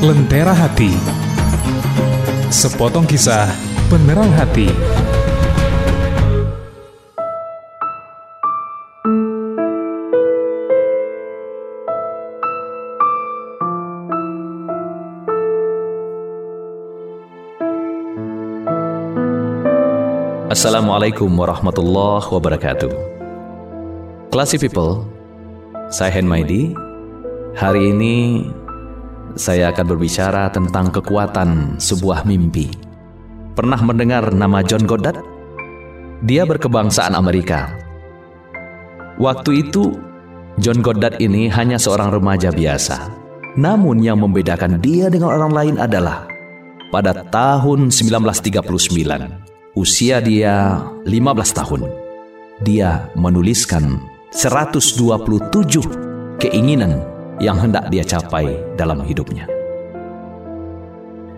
Lentera Hati. Sepotong kisah penerang hati. Assalamualaikum warahmatullahi wabarakatuh. Classy people Saya Hen Maidi Hari ini Saya akan berbicara tentang kekuatan sebuah mimpi Pernah mendengar nama John Goddard? Dia berkebangsaan Amerika Waktu itu John Goddard ini hanya seorang remaja biasa Namun yang membedakan dia dengan orang lain adalah Pada tahun 1939 Usia dia 15 tahun. Dia menuliskan 127 keinginan yang hendak dia capai dalam hidupnya.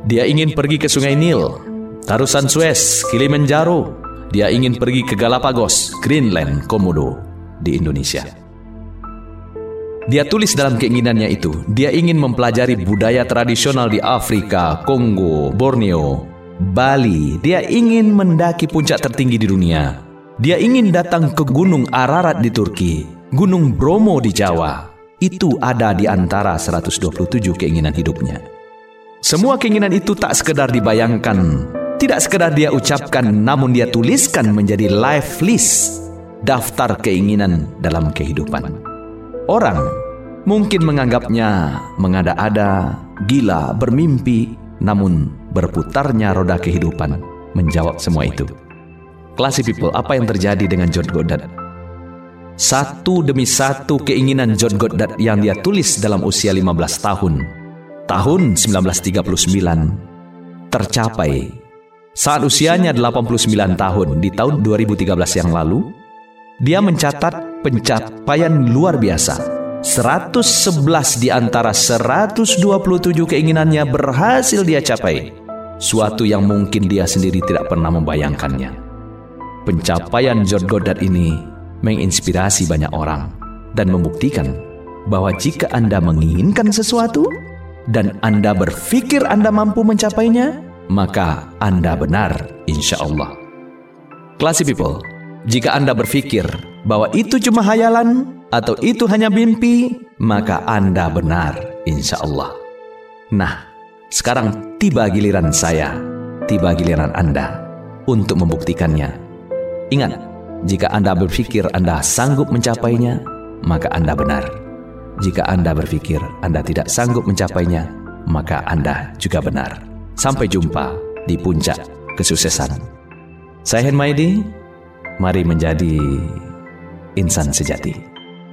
Dia ingin pergi ke Sungai Nil, Tarusan Suez, Kilimanjaro. Dia ingin pergi ke Galapagos, Greenland, Komodo di Indonesia. Dia tulis dalam keinginannya itu, dia ingin mempelajari budaya tradisional di Afrika, Kongo, Borneo, Bali, dia ingin mendaki puncak tertinggi di dunia. Dia ingin datang ke Gunung Ararat di Turki, Gunung Bromo di Jawa. Itu ada di antara 127 keinginan hidupnya. Semua keinginan itu tak sekedar dibayangkan, tidak sekedar dia ucapkan, namun dia tuliskan menjadi life list, daftar keinginan dalam kehidupan. Orang mungkin menganggapnya mengada-ada, gila, bermimpi, namun berputarnya roda kehidupan menjawab semua itu. Classy people, apa yang terjadi dengan John Goddard? Satu demi satu keinginan John Goddard yang dia tulis dalam usia 15 tahun, tahun 1939, tercapai. Saat usianya 89 tahun di tahun 2013 yang lalu, dia mencatat pencapaian luar biasa 111 di antara 127 keinginannya berhasil dia capai. Suatu yang mungkin dia sendiri tidak pernah membayangkannya. Pencapaian John Goddard ini menginspirasi banyak orang dan membuktikan bahwa jika Anda menginginkan sesuatu dan Anda berpikir Anda mampu mencapainya, maka Anda benar insya Allah. Classy people, jika Anda berpikir bahwa itu cuma hayalan, atau itu hanya mimpi, maka Anda benar, insya Allah. Nah, sekarang tiba giliran saya, tiba giliran Anda untuk membuktikannya. Ingat, jika Anda berpikir Anda sanggup mencapainya, maka Anda benar. Jika Anda berpikir Anda tidak sanggup mencapainya, maka Anda juga benar. Sampai jumpa di puncak kesuksesan. Saya Hen Maidi, mari menjadi insan sejati.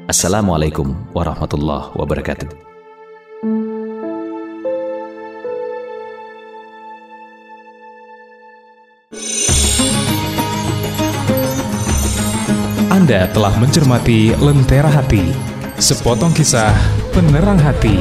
Assalamualaikum warahmatullahi wabarakatuh. Anda telah mencermati Lentera Hati, sepotong kisah penerang hati